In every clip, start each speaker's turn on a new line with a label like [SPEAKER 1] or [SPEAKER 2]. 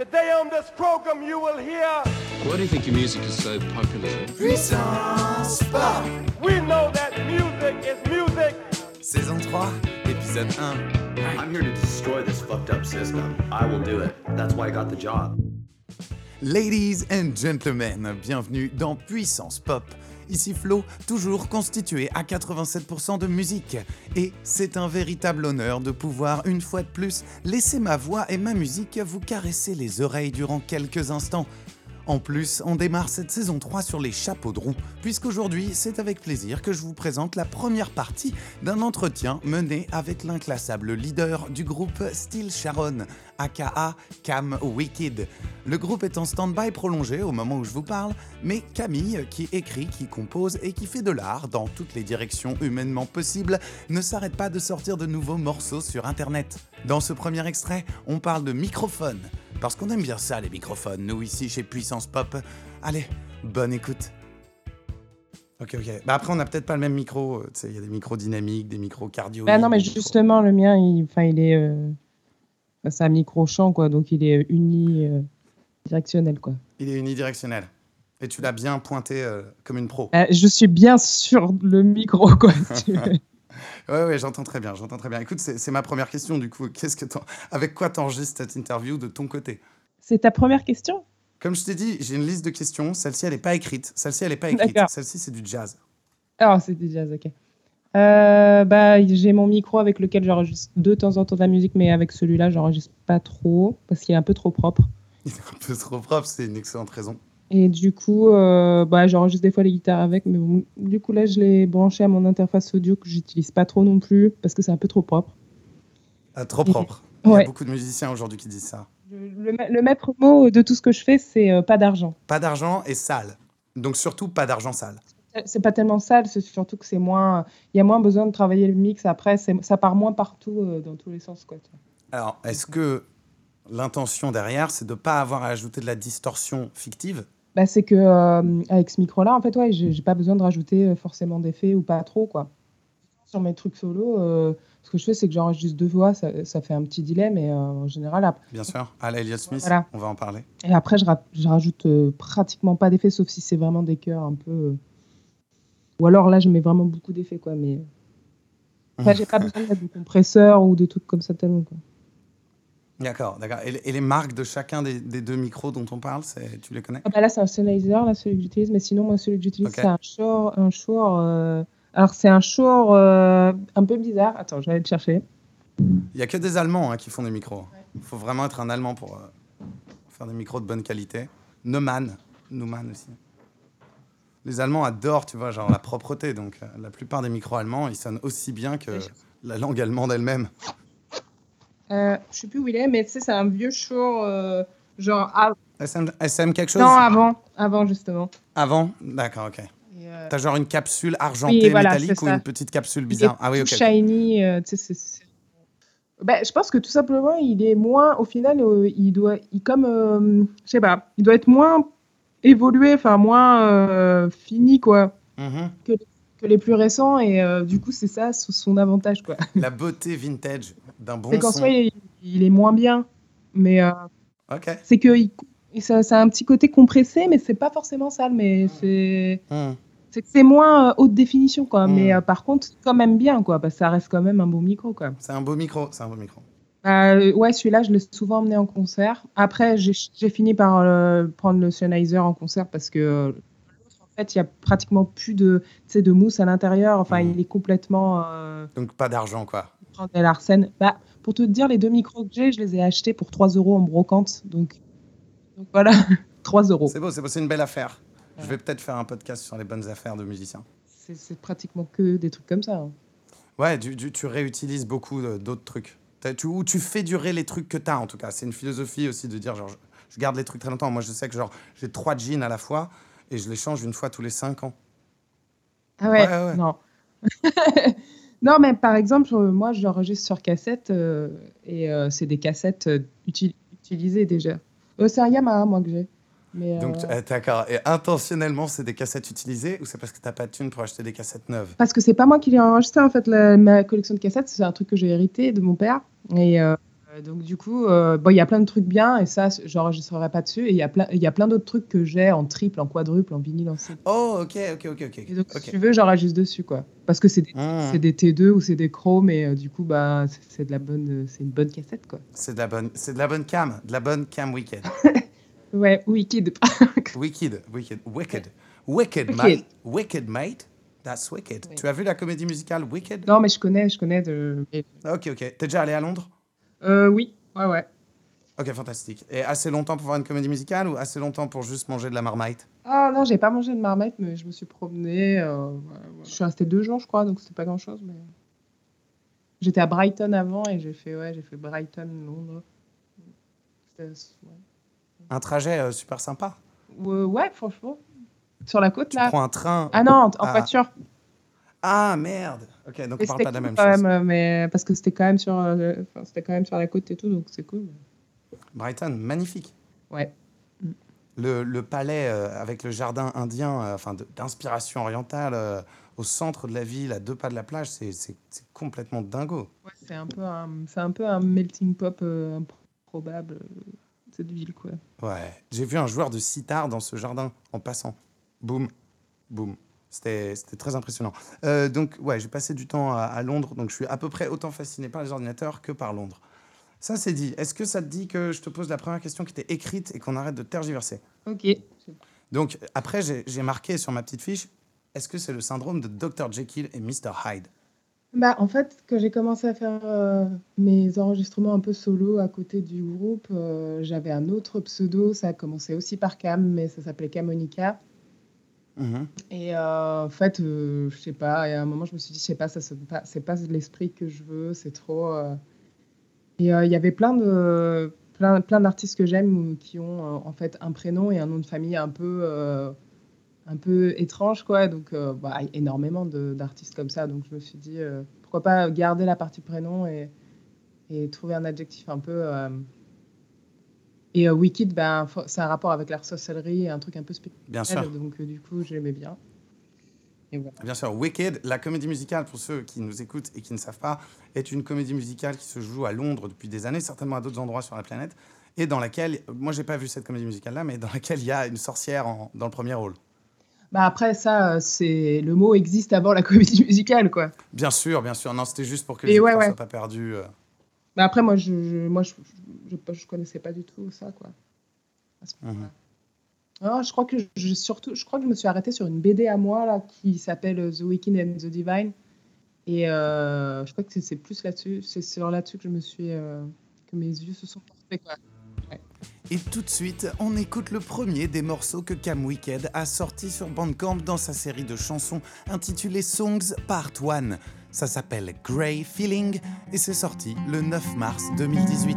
[SPEAKER 1] Today on this program you will hear
[SPEAKER 2] Why do you think your music is so popular?
[SPEAKER 3] Puissance Pop
[SPEAKER 1] we know that music is music.
[SPEAKER 3] Saison 3, épisode 1.
[SPEAKER 4] I'm here to destroy this fucked up system. I will do it. That's why I got the job.
[SPEAKER 3] Ladies and gentlemen, bienvenue dans Puissance Pop. Ici Flo, toujours constitué à 87% de musique. Et c'est un véritable honneur de pouvoir, une fois de plus, laisser ma voix et ma musique vous caresser les oreilles durant quelques instants. En plus, on démarre cette saison 3 sur les chapeaux de roue, puisqu'aujourd'hui, c'est avec plaisir que je vous présente la première partie d'un entretien mené avec l'inclassable leader du groupe Steel Sharon, aka Cam Wicked. Le groupe est en stand-by prolongé au moment où je vous parle, mais Camille, qui écrit, qui compose et qui fait de l'art dans toutes les directions humainement possibles, ne s'arrête pas de sortir de nouveaux morceaux sur Internet. Dans ce premier extrait, on parle de microphones, parce qu'on aime bien ça les microphones, nous ici chez Puissance Pop. Allez, bonne écoute. Ok, ok. Bah après, on n'a peut-être pas le même micro. euh, il y a des micros dynamiques, des micros cardio.
[SPEAKER 5] Bah non, mais justement, le mien, il, enfin, il est. euh, bah, c'est un micro-champ, quoi, donc il est unidirectionnel, quoi.
[SPEAKER 3] Il est unidirectionnel. Et tu l'as bien pointé euh, comme une pro.
[SPEAKER 5] Euh, je suis bien sur le micro, quoi. veux.
[SPEAKER 3] Ouais, j'entends très bien, j'entends très bien. Écoute, c'est ma première question du coup. Qu'est-ce que avec quoi t'enregistres cette interview de ton côté?
[SPEAKER 5] C'est ta première question?
[SPEAKER 3] Comme je t'ai dit, j'ai une liste de questions. Celle-ci, elle n'est pas écrite. Celle-ci, elle n'est pas écrite. Celle-ci, c'est du jazz.
[SPEAKER 5] Ah, c'est du jazz, ok. Euh, bah, j'ai mon micro avec lequel j'enregistre de temps en temps de la musique, mais avec celui-là, j'enregistre pas trop parce qu'il est un peu trop propre.
[SPEAKER 3] Il est un peu trop propre, c'est une excellente raison.
[SPEAKER 5] Et du coup, euh, bah, j'enregistre des fois les guitares avec, mais bon, du coup, là, je l'ai branché à mon interface audio que j'utilise pas trop non plus parce que c'est un peu trop propre.
[SPEAKER 3] Ah, trop propre. Il y a beaucoup de musiciens aujourd'hui qui disent ça.
[SPEAKER 5] Le, le ma- le maître mot de tout ce que je fais, c'est euh, pas d'argent.
[SPEAKER 3] Pas d'argent et sale. Donc surtout pas d'argent sale.
[SPEAKER 5] C'est pas tellement sale, c'est surtout que c'est moins. Il y a moins besoin de travailler le mix après, ça part moins partout euh, dans tous les sens. Quoi.
[SPEAKER 3] Alors, est-ce que l'intention derrière, c'est de ne pas avoir à ajouter de la distorsion fictive?
[SPEAKER 5] Bah, c'est que euh, avec ce micro-là, en fait, ouais, j'ai pas besoin de rajouter euh, forcément d'effets ou pas trop. quoi. Sur mes trucs solo, euh, ce que je fais, c'est que j'enregistre deux voix, ça, ça fait un petit délai, mais euh, en général, ap-
[SPEAKER 3] Bien sûr. À la Elliott Smith,
[SPEAKER 5] Voilà.
[SPEAKER 3] on va en parler.
[SPEAKER 5] et après, je, ra- je rajoute pratiquement pas d'effets, sauf si c'est vraiment des chœurs un peu. Ou alors là, je mets vraiment beaucoup d'effets, quoi. Mais enfin, j'ai pas besoin de compresseur ou de trucs comme ça tellement. Quoi.
[SPEAKER 3] D'accord, d'accord. Et, les- et les marques de chacun des, des deux micros dont on parle, c'est- tu les connais?
[SPEAKER 5] Ah bah là, c'est un Sennheiser, là, celui que j'utilise. Mais sinon, moi, celui que j'utilise, c'est un Shure. Un Shure euh, Alors, c'est un Shure euh, un peu bizarre. Attends, je vais aller le chercher.
[SPEAKER 3] Il n'y a que des Allemands hein, qui font des micros. Il faut vraiment être un Allemand pour euh, faire des micros de bonne qualité. Neumann, Neumann aussi. Les Allemands adorent, tu vois, genre la propreté. Donc, la plupart des micros allemands, ils sonnent aussi bien que la langue allemande elle-même.
[SPEAKER 5] Euh, je sais plus où il est, mais tu sais, c'est un vieux Shure. euh, genre. av-
[SPEAKER 3] SM, SM quelque chose?
[SPEAKER 5] Non, avant. Avant, justement.
[SPEAKER 3] Avant? D'accord, ok.
[SPEAKER 5] Euh,
[SPEAKER 3] T'as genre une capsule argentée
[SPEAKER 5] voilà,
[SPEAKER 3] métallique ou
[SPEAKER 5] ça.
[SPEAKER 3] une petite capsule bizarre? Ah oui, ok.
[SPEAKER 5] shiny. euh, tu sais, c'est- Bah, je pense que tout simplement, il est moins. Au final, euh, il doit. Il, comme. je sais pas. Il doit être moins évolué, enfin, moins fini, quoi.
[SPEAKER 3] Mhm.
[SPEAKER 5] que les plus récents et euh, du coup c'est ça son avantage quoi.
[SPEAKER 3] La beauté vintage d'un bon
[SPEAKER 5] c'est qu'en soi il, il est moins bien mais euh, c'est que il- ça, ça a un petit côté compressé mais c'est pas forcément sale mais c'est
[SPEAKER 3] Hmm.
[SPEAKER 5] c'est que c'est moins euh, haute définition quoi
[SPEAKER 3] Mm.
[SPEAKER 5] mais euh, par contre quand même bien quoi parce que ça reste quand même un bon micro quoi.
[SPEAKER 3] C'est un beau micro, c'est un beau micro.
[SPEAKER 5] Euh, ouais celui-là je l'ai souvent emmené en concert. Après j'ai fini par euh, prendre le Sennheiser en concert parce que fait il y a pratiquement plus de de mousse à l'intérieur enfin
[SPEAKER 3] Mm.
[SPEAKER 5] il est complètement euh,
[SPEAKER 3] Donc pas d'argent, quoi.
[SPEAKER 5] Bah, pour te dire, les deux micros que j'ai, je les ai achetés pour 3 euros en brocante. Donc, donc voilà, 3 euros.
[SPEAKER 3] C'est beau, c'est beau, c'est une belle affaire. Je vais peut-être faire un podcast sur les bonnes affaires de musiciens.
[SPEAKER 5] C'est pratiquement que des trucs comme ça. hein.
[SPEAKER 3] Ouais, du- du- tu réutilises beaucoup euh, d'autres trucs. Tu, ou tu fais durer les trucs que tu as, en tout cas. C'est une philosophie aussi de dire, genre, je, je garde les trucs très longtemps. Moi, je sais que genre, j'ai trois jeans à la fois et je les change une fois tous les cinq ans.
[SPEAKER 5] Ah ouais,
[SPEAKER 3] Ouais, ouais.
[SPEAKER 5] non. non, mais par exemple, euh, moi, j'enregistre sur cassette euh, et euh, c'est des cassettes uti- utilisées déjà. Euh, c'est un Yamaha, moi, que j'ai.
[SPEAKER 3] Donc, d'accord. Et intentionnellement, c'est des cassettes utilisées ou c'est parce que t'as pas de thunes pour acheter des cassettes neuves?
[SPEAKER 5] Parce que c'est pas moi qui l'ai enregistré, en fait, la- ma collection de cassettes, c'est un truc que j'ai hérité de mon père. Et, donc du coup, euh, bon, il y a plein de trucs bien et ça, j'enregistrerai pas dessus. Et il y a plein, il y a plein d'autres trucs que j'ai en triple, en quadruple, en vinyle, en CD.
[SPEAKER 3] Oh, ok, ok, ok, ok.
[SPEAKER 5] Et donc si tu veux, j'enregistre dessus quoi. Parce que c'est des, c'est des T2 ou c'est des chromes et euh, du coup, bah, c'est- de la bonne, euh, c'est une bonne cassette quoi.
[SPEAKER 3] C'est de la bonne, c'est de la bonne cam, de la bonne cam wicked.
[SPEAKER 5] Ouais, Wicked.
[SPEAKER 3] wicked, wicked, wicked, wicked,
[SPEAKER 5] Wicked.
[SPEAKER 3] mate, wicked, mate. That's wicked.
[SPEAKER 5] Oui.
[SPEAKER 3] Tu as vu la comédie musicale Wicked?
[SPEAKER 5] Non, mais je connais, je connais. De...
[SPEAKER 3] Ok, ok. T'es déjà allé à Londres?
[SPEAKER 5] Euh, oui, ouais, ouais.
[SPEAKER 3] Ok, fantastique. Et assez longtemps pour voir une comédie musicale ou assez longtemps pour juste manger de la marmite?
[SPEAKER 5] Ah non, j'ai pas mangé de marmite, mais je me suis promenée. euh. Je suis restée deux jours, je crois, donc c'était pas grand chose. Mais j'étais à Brighton avant et j'ai fait ouais, j'ai fait Brighton, Londres. Ouais.
[SPEAKER 3] Un trajet euh, super sympa.
[SPEAKER 5] Ouais, ouais, franchement. Sur la côte
[SPEAKER 3] Tu
[SPEAKER 5] là.
[SPEAKER 3] prends un train.
[SPEAKER 5] Ah non, en, en
[SPEAKER 3] Ah.
[SPEAKER 5] voiture.
[SPEAKER 3] Ah merde. Ok, donc on parle pas de la même chose.
[SPEAKER 5] même, mais parce que c'était quand même sur, euh, c'était quand même sur la côte et tout, donc c'est cool.
[SPEAKER 3] Brighton, magnifique.
[SPEAKER 5] Ouais.
[SPEAKER 3] Le, le palais euh, avec le jardin indien, euh, enfin d'inspiration orientale, euh, au centre de la ville, à deux pas de la plage, c'est complètement dingo.
[SPEAKER 5] Ouais, c'est un peu un, c'est un peu un melting euh, improbable cette ville quoi.
[SPEAKER 3] Ouais. J'ai vu un joueur de sitar dans ce jardin en passant. Boum, boum. C'était très impressionnant. Euh, donc, ouais, j'ai passé du temps à, à Londres, donc je suis à peu près autant fasciné par les ordinateurs que par Londres. Ça, c'est dit. Est-ce que ça te dit que je te pose la première question qui était écrite et qu'on arrête de tergiverser?
[SPEAKER 5] Ok.
[SPEAKER 3] Donc, après, j'ai marqué sur ma petite fiche est-ce que c'est le syndrome de Dr. Jekyll et Mr. Hyde?
[SPEAKER 5] Bah, en fait, quand j'ai commencé à faire euh, mes enregistrements un peu solo à côté du groupe, euh, j'avais un autre pseudo. Ça a commencé aussi par Cam, mais ça s'appelait Camonica.
[SPEAKER 3] Mhm.
[SPEAKER 5] Et euh, en fait, euh, je sais pas, et à un moment, je me suis dit, je sais pas, ça c'est pas, pas l'esprit que je veux, c'est trop. euh. Et euh, il y avait plein de plein, plein d'artistes que j'aime qui ont en fait un prénom et un nom de famille un peu un peu étrange quoi. Donc bah, énormément d'artistes comme ça. Donc je me suis dit, pourquoi pas garder la partie prénom et et trouver un adjectif un peu. Et euh, Wicked, ben, c'est un rapport avec la sorcellerie et un truc un peu spécial.
[SPEAKER 3] Bien sûr.
[SPEAKER 5] Donc euh, du coup, j'aimais bien. Et voilà.
[SPEAKER 3] Bien sûr, Wicked, la comédie musicale, pour ceux qui nous écoutent et qui ne savent pas, est une comédie musicale qui se joue à Londres depuis des années, certainement à d'autres endroits sur la planète, et dans laquelle, moi j'ai pas vu cette comédie musicale-là, mais dans laquelle il y a une sorcière en- dans le premier rôle.
[SPEAKER 5] Bah après ça, euh, c'est le mot existe avant la comédie musicale quoi.
[SPEAKER 3] Bien sûr, bien sûr, non, c'était juste pour que les
[SPEAKER 5] ouais,
[SPEAKER 3] auditeurs
[SPEAKER 5] ouais.
[SPEAKER 3] soient pas perdus.
[SPEAKER 5] Mais après moi je, je- moi je, je, je- je connaissais pas du tout ça quoi. À ce moment-là. Ah, je crois que je surtout je crois que je me suis arrêtée sur une BD à moi là qui s'appelle The Wicked and the Divine et euh, je crois que c'est- c'est plus là-dessus, c'est sur là-dessus que je me suis euh, que mes yeux se sont portés quoi.
[SPEAKER 3] Et tout de suite, on écoute le premier des morceaux que Cam Wicked a sorti sur Bandcamp dans sa série de chansons intitulée Songs Part 1. Ça s'appelle Grey Feeling et c'est sorti le 9 mars 2018.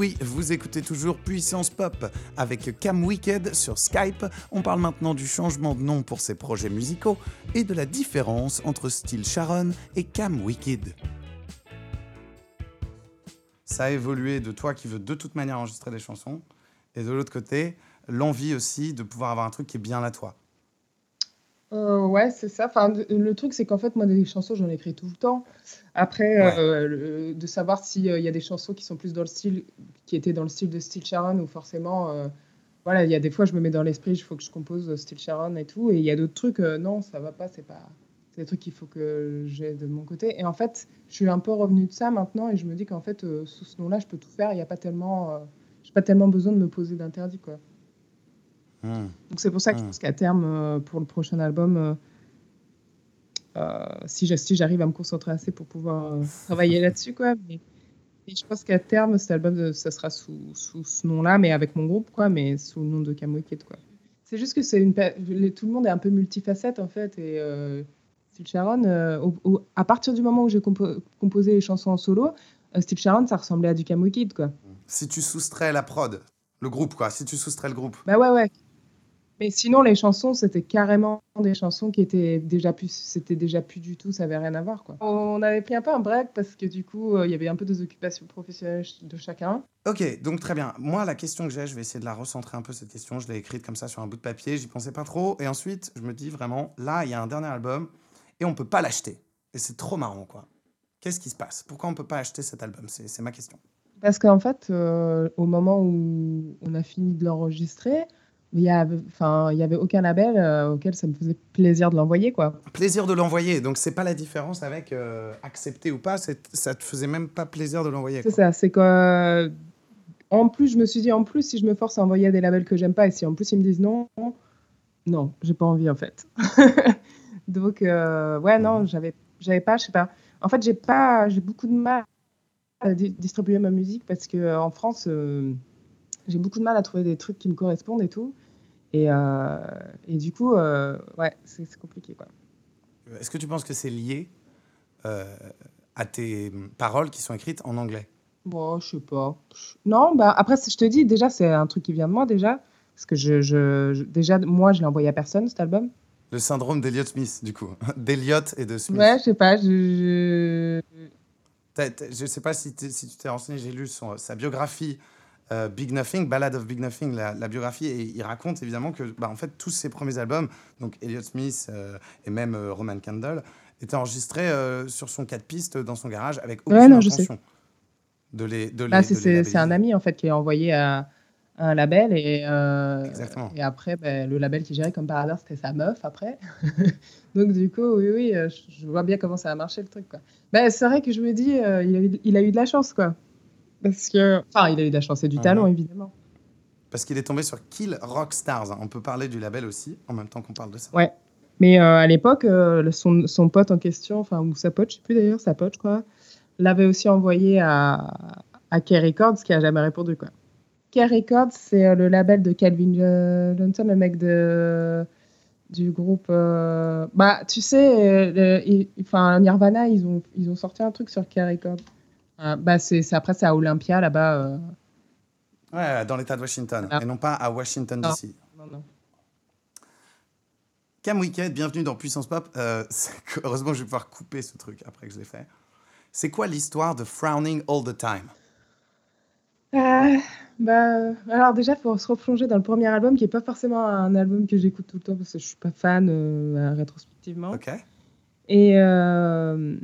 [SPEAKER 3] Oui, vous écoutez toujours Puissance Pop avec Cam Wicked sur Skype. On parle maintenant du changement de nom pour ses projets musicaux et de la différence entre Steel Sharon et Cam Wicked. Ça a évolué de toi qui veux de toute manière enregistrer des chansons et de l'autre côté, l'envie aussi de pouvoir avoir un truc qui est bien à toi.
[SPEAKER 5] Euh, ouais, c'est ça. Enfin, le truc, c'est qu'en fait, moi, des chansons, j'en écris tout le temps. Après,
[SPEAKER 3] Ouais.
[SPEAKER 5] euh, le- de savoir s'il y a des chansons qui sont plus dans le style, qui étaient dans le style de Steel Sharon, ou forcément, euh, voilà, il y a des fois, je me mets dans l'esprit, il faut que je compose euh, Steel Sharon et tout. Et il y a d'autres trucs, euh, non, ça va pas, c'est pas. C'est des trucs qu'il faut que j'ai de mon côté. Et en fait, je suis un peu revenue de ça maintenant, et je me dis qu'en fait, euh, sous ce nom-là, je peux tout faire. Il n'y a pas tellement. euh, j'ai pas tellement besoin de me poser d'interdit, quoi.
[SPEAKER 3] Hmm.
[SPEAKER 5] Donc c'est pour ça que je
[SPEAKER 3] Mm.
[SPEAKER 5] pense qu'à terme, euh, pour le prochain album, euh, euh, si j'a- si j'arrive à me concentrer assez pour pouvoir euh, travailler là-dessus, quoi. Mais, et je pense qu'à terme, cet album, ça sera sous, sous ce nom-là, mais avec mon groupe, quoi, mais sous le nom de Cam Wicked, quoi. C'est juste que c'est une, tout le monde est un peu multifacette en fait, et euh, Steve Sharon, au- au- à partir du moment où j'ai compo- composé les chansons en solo, Steve Sharon, ça ressemblait à du Cam Wicked, quoi.
[SPEAKER 3] Si tu soustrais la prod, le groupe quoi, si tu soustrais le groupe.
[SPEAKER 5] Bah ouais, ouais. Mais sinon, les chansons, c'était carrément des chansons qui étaient déjà plus, c'était déjà plus du tout, ça avait rien à voir, quoi. On avait pris un peu un break parce que du coup, euh, il y avait un peu des occupations professionnelles de chacun.
[SPEAKER 3] Ok, donc très bien. Moi, la question que j'ai, je vais essayer de la recentrer un peu cette question. Je l'ai écrite comme ça sur un bout de papier, j'y pensais pas trop. Et ensuite, je me dis vraiment, là, il y a un dernier album et on peut pas l'acheter. Et c'est trop marrant, quoi. Qu'est-ce qui se passe? Pourquoi on peut pas acheter cet album? C'est c'est ma question.
[SPEAKER 5] Parce qu'en fait, euh, au moment où on a fini de l'enregistrer, il y avait, enfin, il y avait aucun label euh, auquel ça me faisait plaisir de l'envoyer, quoi.
[SPEAKER 3] Plaisir de l'envoyer. Donc, c'est pas la différence avec euh, accepter ou pas. Ça te faisait même pas plaisir de l'envoyer.
[SPEAKER 5] C'est ça, c'est que. En plus, je me suis dit, en plus, si je me force à envoyer à des labels que j'aime pas, et si en plus ils me disent non, non, j'ai pas envie en fait. Donc, euh, ouais, non, j'avais, j'avais pas, je sais pas. En fait, j'ai pas, j'ai beaucoup de mal à di- distribuer ma musique parce que en France, j'ai beaucoup de mal à trouver des trucs qui me correspondent et tout. Et, euh, et du coup, euh, ouais, c'est compliqué quoi.
[SPEAKER 3] Est-ce que tu penses que c'est lié euh, à tes paroles qui sont écrites en anglais?
[SPEAKER 5] Bon, je sais pas. Non, bah après, je te dis, déjà, c'est un truc qui vient de moi, déjà. Parce que je, je, je- déjà, moi, je l'ai envoyé à personne, cet album.
[SPEAKER 3] Le syndrome d'Eliot Smith, du coup. D'Eliot et de Smith.
[SPEAKER 5] Ouais, je sais pas, je... je-
[SPEAKER 3] sais pas si, si tu t'es renseigné, j'ai lu son- sa biographie euh, Big Nothing, Ballad of Big Nothing, la, la biographie, et il raconte évidemment que bah, en fait, tous ses premiers albums, donc Elliott Smith euh, et même euh, Roman Candle, étaient enregistrés sur son 4 pistes dans son garage avec aucune
[SPEAKER 5] Ouais, non,
[SPEAKER 3] intention de les de les,
[SPEAKER 5] Bah, c'est-
[SPEAKER 3] les
[SPEAKER 5] c'est un ami, en fait, qui est envoyé à, à un label. Et, et après, bah, le label qui gérait, comme par hasard, c'était sa meuf, après. Donc, du coup, oui, oui, je, vois bien comment ça a marché, le truc, quoi. Bah, c'est vrai que je me dis, il, a eu, il a eu de la chance, quoi. Parce que... Enfin, il a eu de la chance et du talent, évidemment.
[SPEAKER 3] Parce qu'il est tombé sur Kill Rock Stars. On peut parler du label aussi, en même temps qu'on parle de ça.
[SPEAKER 5] Ouais. Mais euh, à l'époque, euh, son, son pote en question, enfin, ou sa pote, je sais plus d'ailleurs, sa pote, crois, l'avait aussi envoyé à, à K Records, qui a jamais répondu, quoi. K Records, c'est euh, le label de Calvin Jo- Johnson, le mec de, du groupe. euh, Bah, tu sais, enfin, Nirvana, ils ont, ils ont sorti un truc sur K Records. Euh, bah, c'est après, c'est à Olympia, là-bas. euh,
[SPEAKER 3] Ouais, dans l'État de Washington,
[SPEAKER 5] Ah.
[SPEAKER 3] et non pas à Washington. DC.
[SPEAKER 5] non, non.
[SPEAKER 3] Cam Wicked, bienvenue dans Puissance Pop. Euh, heureusement, je vais pouvoir couper ce truc après que je l'ai fait. C'est quoi l'histoire de Frowning All the Time?
[SPEAKER 5] Ah, bah, alors déjà, il faut se replonger dans le premier album, qui est pas forcément un album que j'écoute tout le temps parce que je suis pas fan euh, rétrospectivement.
[SPEAKER 3] Ok.
[SPEAKER 5] Et euh,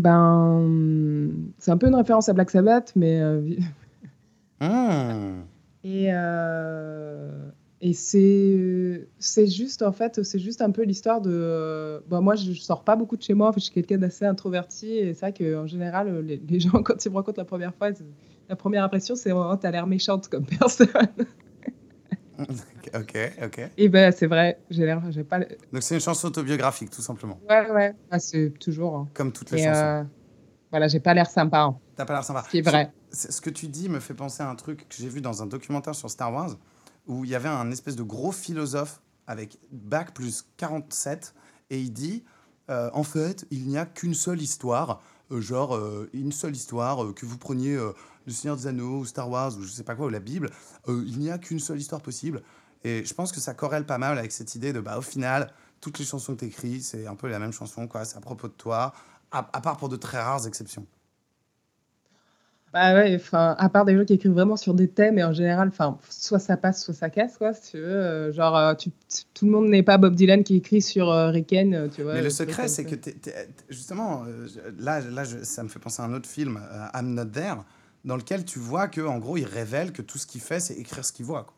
[SPEAKER 5] ben, c'est un peu une référence à Black Sabbath, mais euh,
[SPEAKER 3] Hmm.
[SPEAKER 5] et euh, et c'est c'est juste en fait, c'est juste un peu l'histoire de. euh, bah, moi, je, je sors pas beaucoup de chez moi. En fait, je suis quelqu'un d'assez introverti et c'est vrai qu'en général, les, les gens quand ils me rencontrent la première fois, la première impression, c'est oh, t'as l'air méchante comme personne.
[SPEAKER 3] ok, ok.
[SPEAKER 5] Et ben c'est vrai, j'ai l'air, j'ai pas.
[SPEAKER 3] Donc c'est une chanson autobiographique, tout simplement.
[SPEAKER 5] Ouais, ouais. Ah, c'est toujours. hein.
[SPEAKER 3] Comme toutes les
[SPEAKER 5] Et,
[SPEAKER 3] chansons.
[SPEAKER 5] euh, voilà, j'ai pas l'air sympa. hein,
[SPEAKER 3] T'as pas l'air sympa.
[SPEAKER 5] ce qui est vrai.
[SPEAKER 3] C'est- Ce que tu dis me fait penser à un truc que j'ai vu dans un documentaire sur Star Wars, où il y avait un espèce de gros philosophe avec bac plus 47, et il dit, euh, en fait, il n'y a qu'une seule histoire, euh, genre euh, une seule histoire, que vous preniez Le Seigneur des Anneaux ou Star Wars ou je sais pas quoi, ou la Bible, euh, il n'y a qu'une seule histoire possible. Et je pense que ça corrèle pas mal avec cette idée de, bah, au final, toutes les chansons que tu écris, c'est un peu la même chanson, quoi, c'est à propos de toi, à, à part pour de très rares exceptions.
[SPEAKER 5] Bah ouais, enfin, à part des gens qui écrivent vraiment sur des thèmes, et en général, enfin, soit ça passe, soit ça casse, quoi, si tu veux. euh, genre, euh, tu- tout le monde n'est pas Bob Dylan qui écrit sur euh, Riken, tu vois.
[SPEAKER 3] Mais le secret, c'est que justement, là, là je- ça me fait penser à un autre film, I'm Not There, dans lequel tu vois que en gros, il révèle que tout ce qu'il fait, c'est écrire ce qu'il voit. quoi.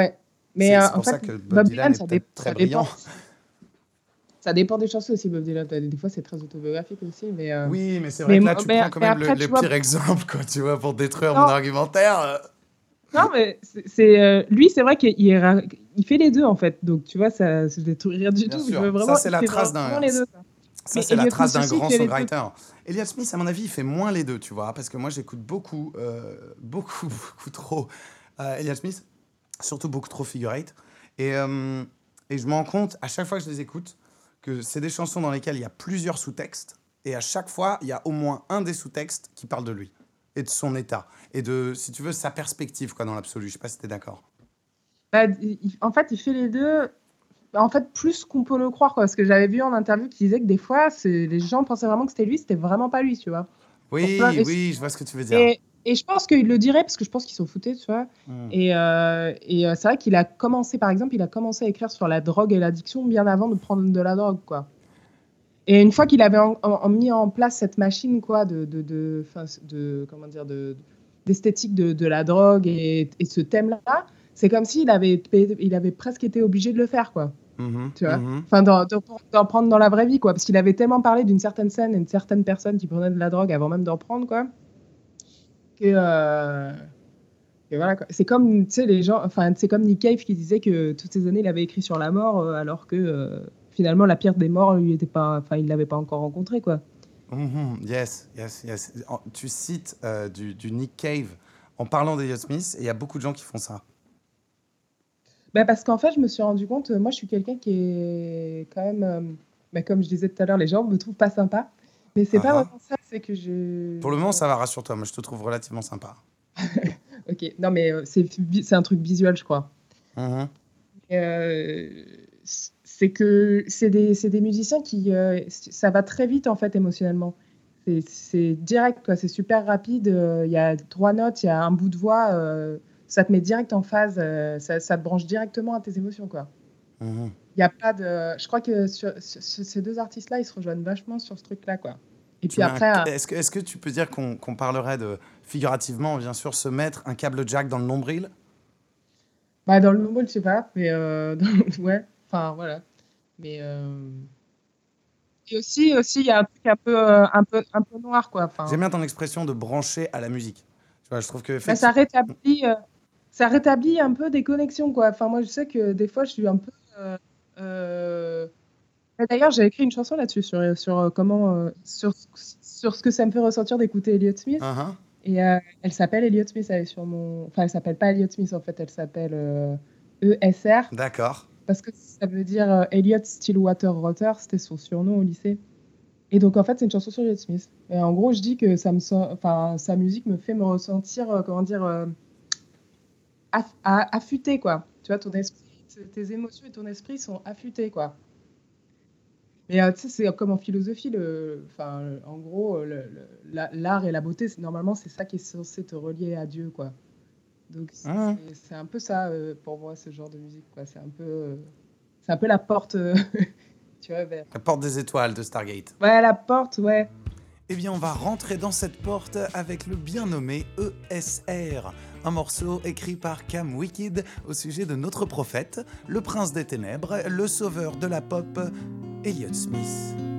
[SPEAKER 5] Ouais. Mais euh, en fait,
[SPEAKER 3] ça que Bob
[SPEAKER 5] Bob
[SPEAKER 3] Dylan
[SPEAKER 5] Dylan,
[SPEAKER 3] est
[SPEAKER 5] ça,
[SPEAKER 3] peut-être
[SPEAKER 5] dé-
[SPEAKER 3] très
[SPEAKER 5] ça dépend. Ça dépend des chansons aussi, Bob Dylan. Des fois, c'est très autobiographique aussi, mais. euh,
[SPEAKER 3] Oui, mais c'est vrai
[SPEAKER 5] Mais
[SPEAKER 3] que là, tu
[SPEAKER 5] mais-
[SPEAKER 3] prends quand même le,
[SPEAKER 5] après,
[SPEAKER 3] le
[SPEAKER 5] tu vois-
[SPEAKER 3] pire exemple, quoi, tu vois, pour détruire
[SPEAKER 5] Non.
[SPEAKER 3] mon argumentaire.
[SPEAKER 5] Non, mais c'est- euh, lui, c'est vrai qu'il il fait les deux en fait. Donc tu vois, ça, je détruis rien du
[SPEAKER 3] Bien
[SPEAKER 5] tout.
[SPEAKER 3] sûr.
[SPEAKER 5] Je veux vraiment,
[SPEAKER 3] Ça, c'est la trace d'un-
[SPEAKER 5] les.
[SPEAKER 3] Ça, c'est la trace grand
[SPEAKER 5] les
[SPEAKER 3] songwriter. Elliot Smith, à mon avis, il fait moins les deux, tu vois, parce que moi, j'écoute beaucoup, euh, beaucoup, beaucoup trop euh, Smith, surtout beaucoup trop Figure Eight. Et, euh, et je me rends compte, à chaque fois que je les écoute, que c'est des chansons dans lesquelles il y a plusieurs sous-textes, et à chaque fois, il y a au moins un des sous-textes qui parle de lui, et de son état, et de, si tu veux, sa perspective, quoi, dans l'absolu. Je sais pas si t'es d'accord.
[SPEAKER 5] Bah, en fait, il fait les deux. En fait, plus qu'on peut le croire, quoi. Parce que j'avais vu en interview qui disait que des fois, les gens pensaient vraiment que c'était lui, c'était vraiment pas lui, tu vois.
[SPEAKER 3] Oui,
[SPEAKER 5] plein-
[SPEAKER 3] oui, je vois ce que tu veux dire.
[SPEAKER 5] Et, et je pense qu'il le dirait parce que je pense qu'ils sont foutés, tu vois.
[SPEAKER 3] Hmm.
[SPEAKER 5] Et, euh, et euh, c'est vrai qu'il a commencé, par exemple, il a commencé à écrire sur la drogue et l'addiction bien avant de prendre de la drogue, quoi. Et une fois qu'il avait en- en- en mis en place cette machine, quoi, de, de, de, comment dire, de d'esthétique de, de la drogue et, et ce thème-là, c'est comme s'il avait, il avait presque été obligé de le faire, quoi.
[SPEAKER 3] Mhm,
[SPEAKER 5] Tu vois
[SPEAKER 3] mhm.
[SPEAKER 5] Enfin, d'en prendre dans la vraie vie, quoi. Parce qu'il avait tellement parlé d'une certaine scène et d'une certaine personne qui prenait de la drogue avant même d'en prendre, quoi. Que. euh, voilà. C'est comme, tu sais, les gens. Enfin, c'est comme Nick Cave qui disait que toutes ces années, il avait écrit sur la mort, euh, alors que euh, finalement, la pire des morts, lui, était pas. Enfin, il l'avait pas encore rencontré, quoi.
[SPEAKER 3] Mhm, Yes, yes, yes. Tu cites euh, du, du Nick Cave en parlant d'Elliot Smith, et il y a beaucoup de gens qui font ça.
[SPEAKER 5] Bah, parce qu'en fait, je me suis rendu compte, euh, moi, je suis quelqu'un qui est quand même. euh, bah, comme je disais tout à l'heure, les gens me trouvent pas sympa. Mais c'est
[SPEAKER 3] Ah
[SPEAKER 5] pas
[SPEAKER 3] ah.
[SPEAKER 5] vraiment ça, c'est que je.
[SPEAKER 3] Pour le moment, ça va, rassure-toi, moi je te trouve relativement sympa.
[SPEAKER 5] Ok, non, mais euh, c'est un truc visuel, je crois.
[SPEAKER 3] Mhm.
[SPEAKER 5] Euh, c'est que c'est des, des musiciens qui. euh, ça va très vite, en fait, émotionnellement. C'est- direct, quoi. C'est super rapide. Il y a trois notes, il y a un bout de voix. Ça te met direct en phase. euh, ça, ça te branche directement à tes émotions, quoi.
[SPEAKER 3] Mhm.
[SPEAKER 5] Y a pas de. Je crois que sur, sur- sur ces deux artistes-là, ils se rejoignent vachement sur ce truc-là, quoi. Et puis
[SPEAKER 3] un-
[SPEAKER 5] après. euh,
[SPEAKER 3] Est-ce que, est-ce que tu peux dire qu'on parlerait de, figurativement, bien sûr, se mettre un câble jack dans le nombril?
[SPEAKER 5] Bah, dans le nombril, je sais pas, mais euh, dans- ouais, enfin voilà. Mais euh, et aussi, aussi, il y a un truc un peu, un peu, un peu noir, quoi. Enfin,
[SPEAKER 3] J'aime bien ton expression de brancher à la musique. Tu vois, je trouve que
[SPEAKER 5] bah, ça rétablit, euh, ça rétablit un peu des connexions, quoi. Enfin, moi, je sais que des fois, je suis un peu. euh, euh, D'ailleurs, j'ai écrit une chanson là-dessus sur, sur euh, comment, sur, sur ce que ça me fait ressentir d'écouter Elliott Smith.
[SPEAKER 3] Mhm.
[SPEAKER 5] Et euh, elle s'appelle Elliott Smith, elle est sur mon. Enfin, elle s'appelle pas Elliott Smith, en fait, elle s'appelle euh, ESR.
[SPEAKER 3] D'accord.
[SPEAKER 5] Parce que ça veut dire euh, Elliot Stillwater Rotter, c'était son surnom au lycée. Et donc en fait, c'est une chanson sur Elliot Smith. Et en gros, je dis que ça me sent, enfin, sa musique me fait me ressentir, comment dire, aff- affûté quoi. Tu vois, ton esprit, tes émotions et ton esprit sont affûtés quoi. Mais euh, tu sais, c'est comme en philosophie, le, enfin, en gros, l'art et la beauté, c'est- normalement, c'est ça qui est censé te relier à Dieu quoi. Donc c'est c'est- c'est un peu ça euh, pour moi, ce genre de musique quoi. C'est un peu, euh, c'est un peu la porte, tu vois, vers.
[SPEAKER 3] La porte des étoiles de Stargate.
[SPEAKER 5] Ouais, la porte, ouais.
[SPEAKER 3] Eh bien, on va rentrer dans cette porte avec le bien nommé ESR, un morceau écrit par Cam Wicked au sujet de notre prophète, le prince des ténèbres, le sauveur de la pop, Elliot Smith.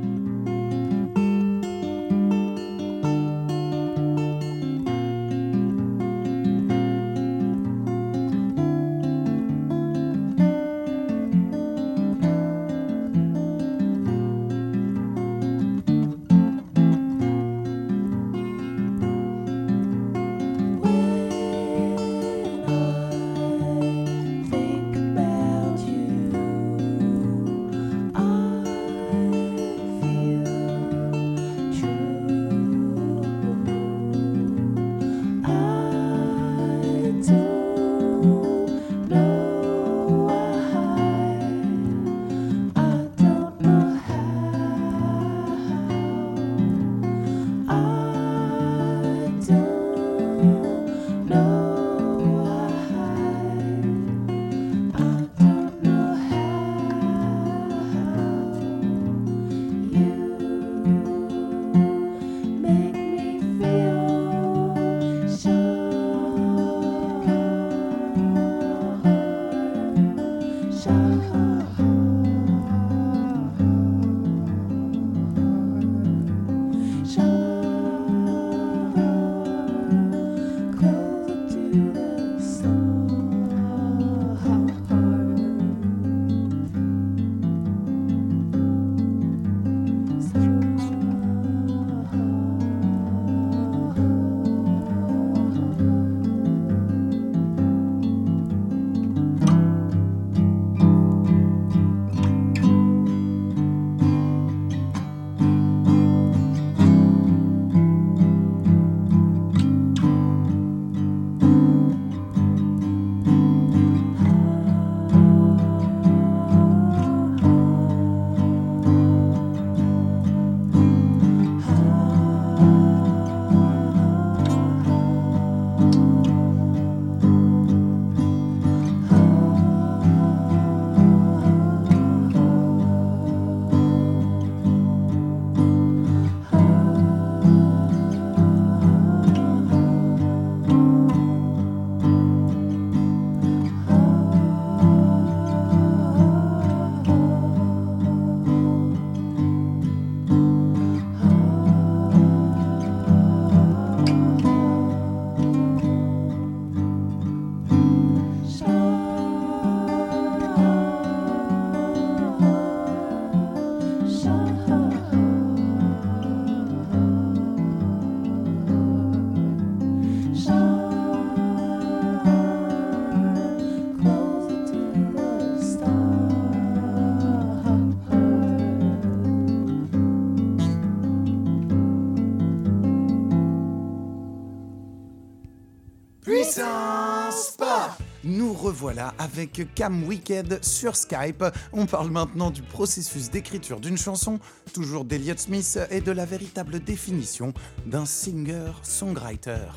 [SPEAKER 3] Avec Cam Wicked sur Skype. On parle maintenant du processus d'écriture d'une chanson, toujours d'Elliott Smith, et de la véritable définition d'un singer-songwriter.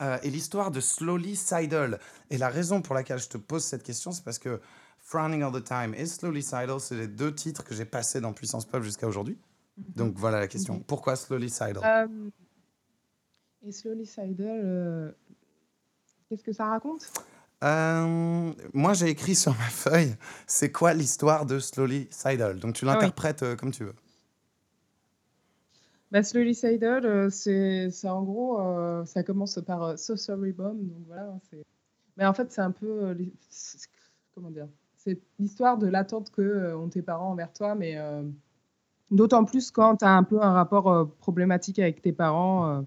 [SPEAKER 3] Euh, et l'histoire de Slowly Sidle. Et la raison pour laquelle je te pose cette question, c'est parce que Frowning All the Time et Slowly Sidle, c'est les deux titres que j'ai passés dans Puissance Pop jusqu'à aujourd'hui. Donc voilà la question.
[SPEAKER 5] Mhm.
[SPEAKER 3] Pourquoi Slowly Sidle?
[SPEAKER 5] Euh, et Slowly Sidle, euh, qu'est-ce que ça raconte?
[SPEAKER 3] Euh, moi, j'ai écrit sur ma feuille, c'est quoi l'histoire de Slowly Sidle? Donc, tu
[SPEAKER 5] Ah oui.
[SPEAKER 3] l'interprètes euh, comme tu veux.
[SPEAKER 5] bah, Slowly Sidle, euh, c'est en gros, euh, ça commence par euh, So Sorry Bomb, donc voilà. hein, Mais en fait, c'est un peu, comment dire, c'est l'histoire de l'attente que ont tes parents envers toi, mais d'autant plus quand tu as un peu un rapport problématique avec tes parents.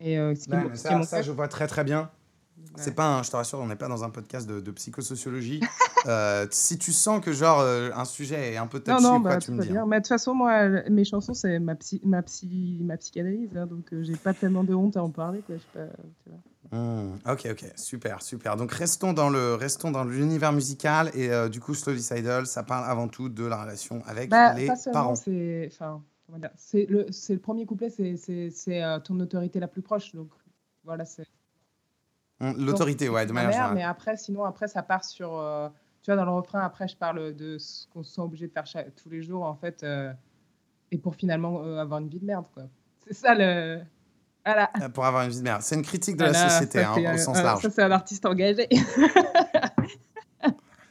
[SPEAKER 5] Et euh, ce qui
[SPEAKER 3] ça, ça, je vois très très bien.
[SPEAKER 5] Ouais.
[SPEAKER 3] C'est pas, un- je te rassure, on n'est pas dans un podcast de, de psychosociologie. Euh, si tu sens que genre euh, un sujet est un peu touchy
[SPEAKER 5] Non, non,
[SPEAKER 3] ou quoi,
[SPEAKER 5] bah,
[SPEAKER 3] tu me dis. hein.
[SPEAKER 5] Mais de toute façon, moi, mes chansons, c'est ma, psy, ma, psy, ma psychanalyse, hein, donc euh, j'ai pas tellement de honte à en parler. Quoi, je sais pas, tu vois.
[SPEAKER 3] Hmm, ok, ok, super, super. Donc restons dans le, restons dans l'univers musical et euh, du coup Slowly Sidle, ça parle avant tout de la relation avec
[SPEAKER 5] Bah,
[SPEAKER 3] les parents.
[SPEAKER 5] enfin, c'est le, c'est le premier couplet, c'est c'est- c'est, euh, ton autorité la plus proche. Donc voilà, c'est
[SPEAKER 3] Hmm, L'autorité, ouais, de
[SPEAKER 5] ma
[SPEAKER 3] manière générale.
[SPEAKER 5] Mais après, sinon, après, ça part sur. euh, tu vois, dans le refrain, après, je parle de ce qu'on se sent obligé de faire chaque- tous les jours, en fait, euh, et pour finalement euh, avoir une vie de merde, quoi. C'est ça le. Voilà.
[SPEAKER 3] Euh, Pour avoir une vie de merde. C'est une critique de la société
[SPEAKER 5] ça,
[SPEAKER 3] hein, au sens large.
[SPEAKER 5] Ça, c'est un artiste engagé.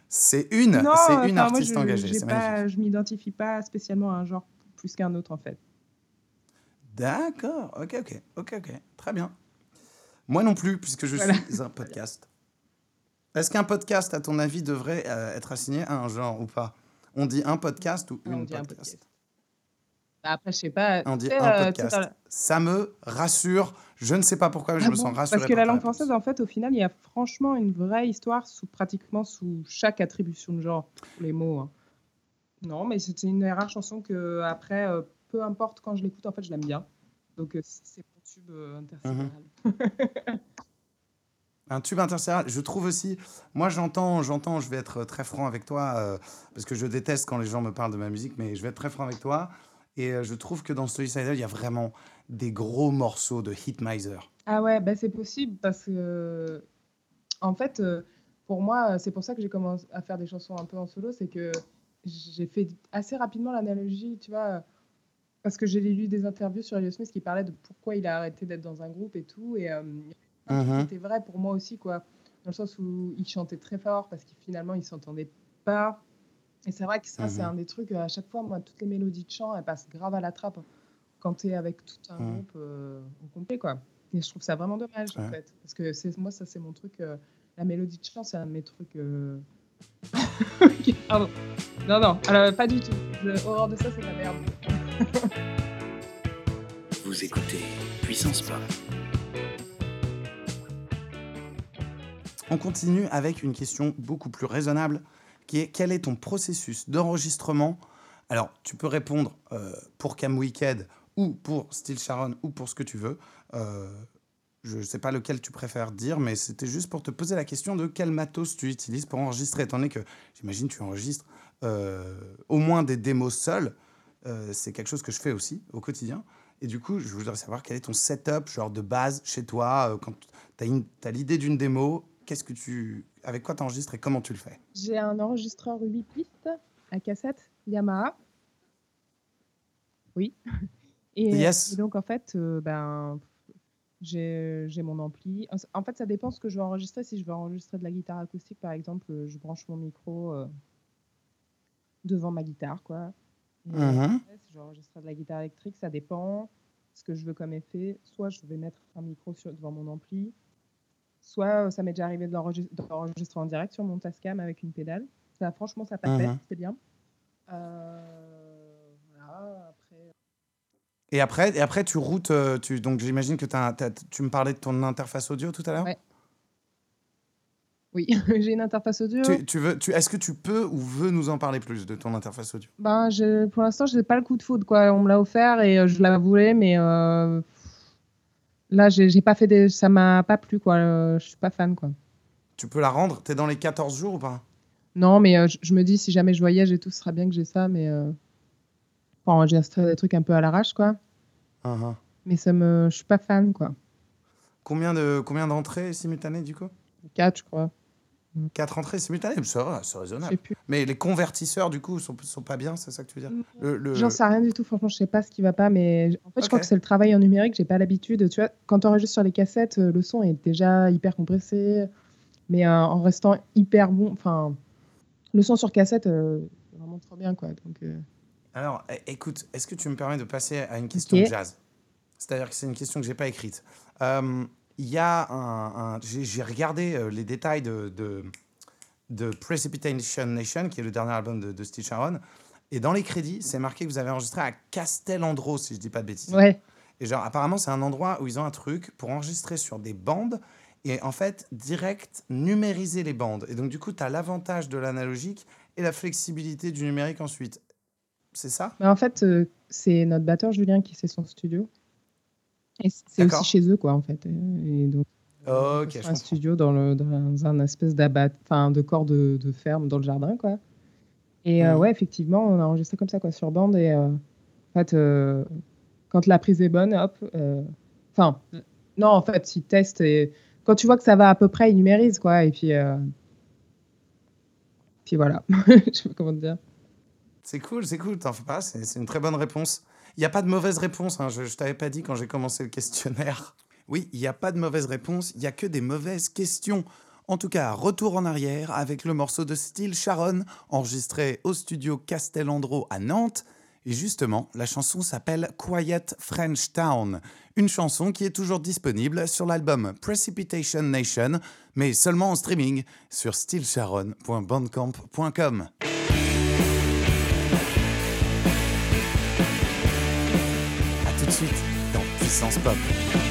[SPEAKER 3] C'est une,
[SPEAKER 5] Non,
[SPEAKER 3] c'est
[SPEAKER 5] enfin,
[SPEAKER 3] une
[SPEAKER 5] moi,
[SPEAKER 3] artiste
[SPEAKER 5] je,
[SPEAKER 3] engagée.
[SPEAKER 5] pas, je m'identifie pas spécialement à un genre plus qu'un autre, en fait.
[SPEAKER 3] D'accord, ok, ok, ok, ok, très bien. Moi non plus, puisque je
[SPEAKER 5] Voilà.
[SPEAKER 3] suis un podcast. Est-ce qu'un podcast, à ton avis, devrait euh, être assigné à un genre ou pas? On dit un podcast ou
[SPEAKER 5] on
[SPEAKER 3] une
[SPEAKER 5] un
[SPEAKER 3] podcast,
[SPEAKER 5] podcast. Bah, Après, je sais pas.
[SPEAKER 3] On dit un
[SPEAKER 5] euh,
[SPEAKER 3] podcast.
[SPEAKER 5] la-
[SPEAKER 3] Ça me rassure. Je ne sais pas pourquoi, mais je
[SPEAKER 5] Ah
[SPEAKER 3] me sens rassuré.
[SPEAKER 5] Parce que la langue française, en fait, au final, il y a franchement une vraie histoire sous pratiquement sous chaque attribution de genre, les mots. hein. Non, mais c'était une des rares chansons que après, euh, peu importe quand je l'écoute, en fait, je l'aime bien. Donc euh, c'est mon tube euh, intersidéral.
[SPEAKER 3] Un tube intersidéral. Je trouve aussi. Moi, j'entends, j'entends. Je vais être très franc avec toi euh, parce que je déteste quand les gens me parlent de ma musique, mais je vais être très franc avec toi. Et euh, je trouve que dans Story Sidle, il y a vraiment des gros morceaux de Hitmiser.
[SPEAKER 5] Ah ouais, bah c'est possible parce que, en fait, pour moi, c'est pour ça que j'ai commencé à faire des chansons un peu en solo, c'est que j'ai fait assez rapidement l'analogie, tu vois, parce que j'ai lu des interviews sur Elliot Smith qui parlaient de pourquoi il a arrêté d'être dans un groupe et tout, et euh, qui étaient vrais pour moi aussi, quoi. le sens où il chantait très fort parce qu'il finalement il s'entendait pas. Et c'est vrai que ça, c'est
[SPEAKER 3] Mhm.
[SPEAKER 5] un des trucs, euh, à chaque fois, moi, toutes les mélodies de chant, elles passent grave à la trappe quand tu es avec tout un
[SPEAKER 3] Mhm.
[SPEAKER 5] groupe euh, au complet, quoi. Et je trouve ça vraiment dommage, en fait. Parce que moi, ça, c'est mon truc. euh, la mélodie de chant, c'est un de mes trucs. Euh, Pardon. Non, non, alors, pas du tout. Horreur de ça, c'est la merde.
[SPEAKER 6] Vous écoutez Puissance Pop.
[SPEAKER 3] On continue avec une question beaucoup plus raisonnable qui est quel est ton processus d'enregistrement? Alors, tu peux répondre euh, pour Cam Wicked ou pour Steel Sharon ou pour ce que tu veux. Euh, je ne sais pas lequel tu préfères dire, mais c'était juste pour te poser la question de quel matos tu utilises pour enregistrer, étant donné que j'imagine tu enregistres euh, au moins des démos seuls. Euh, c'est quelque chose que je fais aussi au quotidien. Et du coup, je voudrais savoir quel est ton setup, genre de base chez toi, euh, quand tu as, l'idée d'une démo, qu'est-ce que tu, avec quoi tu enregistres et comment tu le fais?
[SPEAKER 5] J'ai un enregistreur 8 pistes à cassette Yamaha. Oui. Et,
[SPEAKER 3] Yes.
[SPEAKER 5] et donc, en fait, ben, j'ai j'ai mon ampli. En fait, ça dépend ce que je veux enregistrer. Si je veux enregistrer de la guitare acoustique, par exemple, euh, je branche mon micro euh, devant ma guitare, quoi.
[SPEAKER 3] Mhm.
[SPEAKER 5] après, Si je veux enregistrer de la guitare électrique, ça dépend ce que je veux comme effet. Soit je vais mettre un micro sur, devant mon ampli, soit euh, ça m'est déjà arrivé de d'enregistrer en direct sur mon Tascam avec une pédale. Ça, franchement, ça
[SPEAKER 3] Mhm.
[SPEAKER 5] c'était bien. Euh,
[SPEAKER 3] Et après, et après tu routes, euh, tu, donc j'imagine que tu me parlais de ton interface audio tout à l'heure?
[SPEAKER 5] Ouais. oui, j'ai une interface audio.
[SPEAKER 3] Tu, tu veux, tu, Est-ce que tu peux ou veux nous en parler plus de ton interface audio?
[SPEAKER 5] Ben, je, pour l'instant, je n'ai pas le coup de foudre. Quoi. On me l'a offert et euh, je la voulais, mais euh, là, j'ai pas fait des... ça m'a pas plu. Quoi. Je suis pas fan. Quoi.
[SPEAKER 3] Tu peux la rendre? T'es dans les 14 jours ou pas?
[SPEAKER 5] Non, mais euh, je, je me dis, si jamais je voyage et tout, ce sera bien que j'ai ça, mais euh, pour enregistrer des trucs un peu à l'arrache, quoi.
[SPEAKER 3] Uh-huh.
[SPEAKER 5] Mais ça me, je suis pas fan, quoi.
[SPEAKER 3] Combien de combien d'entrées simultanées du coup?
[SPEAKER 5] 4, je crois.
[SPEAKER 3] Quatre entrées simultanées, c'est raisonnable. Mais les convertisseurs du coup sont, sont pas bien, c'est ça que tu veux dire? Le- le-
[SPEAKER 5] J'en sais rien du tout, franchement, je sais pas ce qui va pas, mais en fait, je crois que c'est le travail en numérique, j'ai pas l'habitude. Tu vois, quand on enregistre sur les cassettes, euh, le son est déjà hyper compressé, mais euh, en restant hyper bon. Enfin, le son sur cassette, euh, vraiment trop bien, quoi. Donc, euh,
[SPEAKER 3] Alors, écoute, est-ce que tu me permets de passer à une question
[SPEAKER 5] Ok.
[SPEAKER 3] de jazz? C'est-à-dire que c'est une question que j'ai pas écrite. Euh, Il y a un, un- j'ai regardé euh, les détails de, de, de Precipitation Nation, qui est le dernier album de, de Steve Sharon, et dans les crédits, c'est marqué que vous avez enregistré à Castelandro, si je dis pas de bêtises.
[SPEAKER 5] ouais.
[SPEAKER 3] Et genre, apparemment, c'est un endroit où ils ont un truc pour enregistrer sur des bandes et en fait, direct, numériser les bandes. Et donc, du coup, tu as l'avantage de l'analogique et la flexibilité du numérique ensuite. C'est ça?
[SPEAKER 5] Mais en fait, euh, c'est notre batteur Julien qui c'est son studio. Et c'est aussi chez eux, quoi, en fait. Et donc,
[SPEAKER 3] Ok, je
[SPEAKER 5] un
[SPEAKER 3] comprends.
[SPEAKER 5] studio dans, le, dans un espèce d'abat, enfin, de corps de, de ferme dans le jardin, quoi. Et euh,
[SPEAKER 3] Mhm.
[SPEAKER 5] ouais, effectivement, on a enregistré comme ça, quoi, sur bande. Et euh, en fait, euh, quand la prise est bonne, hop. Enfin, non, en fait, ils testent et quand tu vois que ça va à peu près, ils numérisent, quoi. Et puis, puis voilà. Je sais pas comment te dire.
[SPEAKER 3] C'est cool, c'est cool, t'en fais pas, c'est une très bonne réponse. Il n'y a pas de mauvaise réponse, hein, je, je t'avais pas dit quand j'ai commencé le questionnaire. Oui, il n'y a pas de mauvaise réponse, il n'y a que des mauvaises questions. En tout cas, retour en arrière avec le morceau de Steel Sharon, enregistré au studio Castelandro à Nantes. Et justement, la chanson s'appelle Quiet French Town, une chanson qui est toujours disponible sur l'album Precipitation Nation, mais seulement en streaming sur steelsharon.bandcamp.com. Puissance Pop.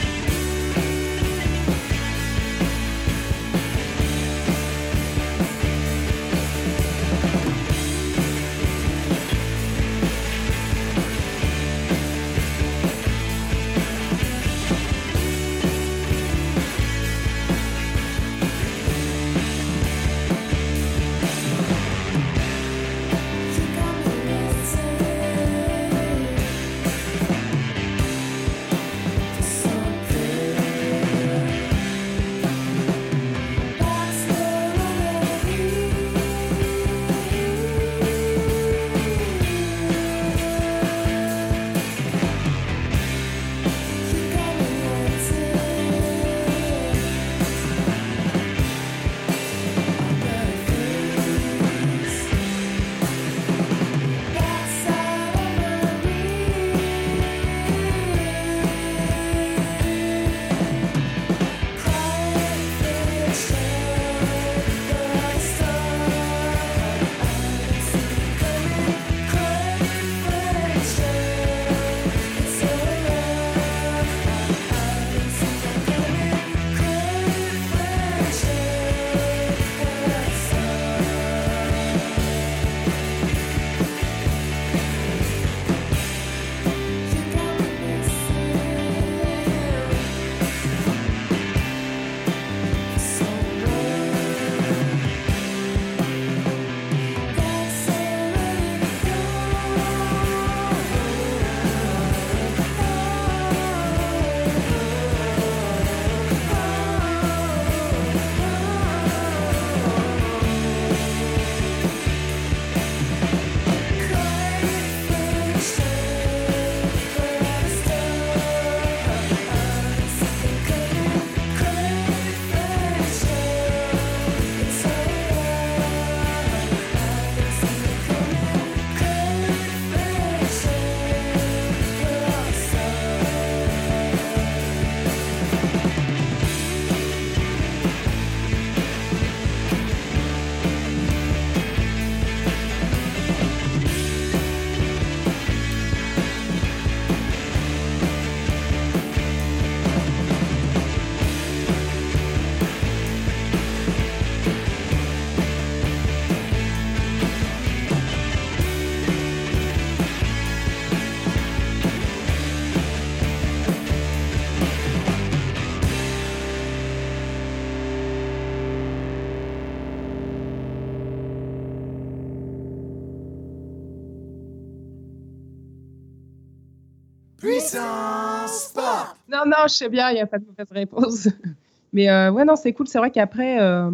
[SPEAKER 3] Pop
[SPEAKER 5] Non, non, je sais bien, il n'y a pas de mauvaise réponse. Mais euh, ouais, non, c'est cool. C'est vrai qu'après, euh,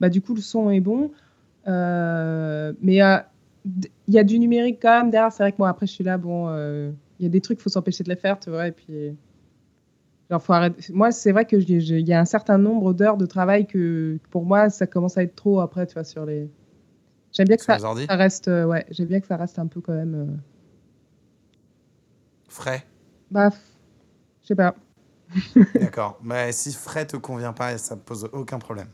[SPEAKER 5] bah, du coup, le son est bon. Euh, mais euh, il y a du numérique quand même derrière. C'est vrai que moi, après, je suis là, bon, euh, il y a des trucs, il faut s'empêcher de les faire, tu vois. Et puis, genre, faut arrêter. Moi, c'est vrai que il y a un certain nombre d'heures de travail que, pour moi, ça commence à être trop après, tu vois, sur les. J'aime bien que ça, reste, euh, ouais, j'aime bien que ça reste un peu quand même. euh,
[SPEAKER 3] Frais.
[SPEAKER 5] Bah, je sais pas.
[SPEAKER 3] D'accord. Mais si frais te convient pas, ça me pose aucun problème.